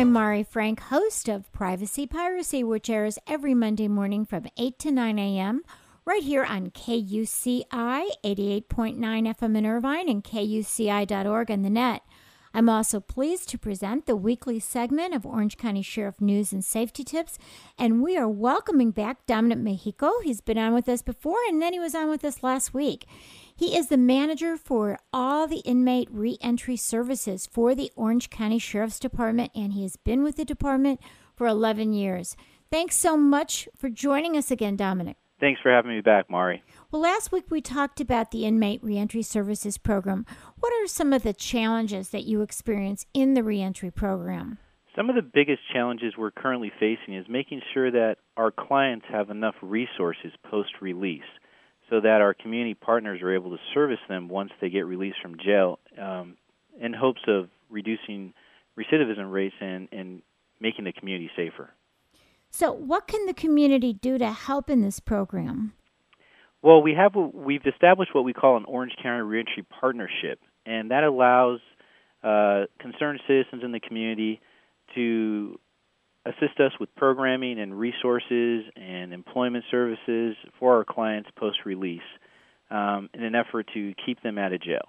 I'm Mari Frank, host of Privacy Piracy, which airs every Monday morning from 8 to 9 a.m. right here on KUCI 88.9 FM in Irvine and KUCI.org on the net. I'm also pleased to present the weekly segment of Orange County Sheriff News and Safety Tips, and we are welcoming back Dominic Mejico. He's been on with us before, and then he was on with us last week. He is the manager for all the inmate reentry services for the Orange County Sheriff's Department, and he has been with the department for 11 years. Thanks so much for joining us again, Dominic. Thanks for having me back, Mari. Well, last week we talked about the Inmate Reentry Services Program. What are some of the challenges that you experience in the reentry program? Some of the biggest challenges we're currently facing is making sure that our clients have enough resources post release so that our community partners are able to service them once they get released from jail um, in hopes of reducing recidivism rates and, and making the community safer. So, what can the community do to help in this program? Well, we have we've established what we call an Orange County Reentry Partnership, and that allows uh, concerned citizens in the community to assist us with programming and resources and employment services for our clients post release um, in an effort to keep them out of jail.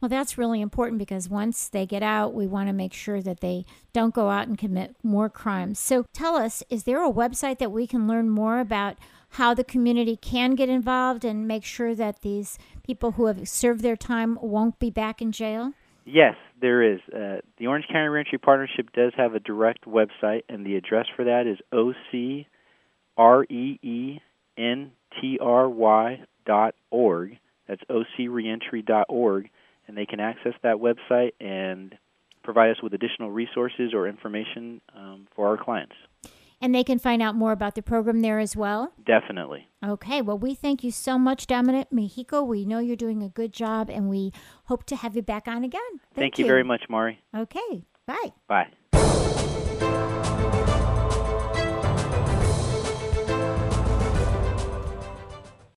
Well, that's really important because once they get out, we want to make sure that they don't go out and commit more crimes. So tell us, is there a website that we can learn more about how the community can get involved and make sure that these people who have served their time won't be back in jail? Yes, there is. Uh, the Orange County Reentry Partnership does have a direct website, and the address for that is ocreentry dot org. That's ocreentry dot org, and they can access that website and provide us with additional resources or information um, for our clients. And they can find out more about the program there as well? Definitely. Okay. Well, we thank you so much, Dominic Mejico. We know you're doing a good job, and we hope to have you back on again. Thank, thank you. you very much, Mari. Okay. Bye. Bye.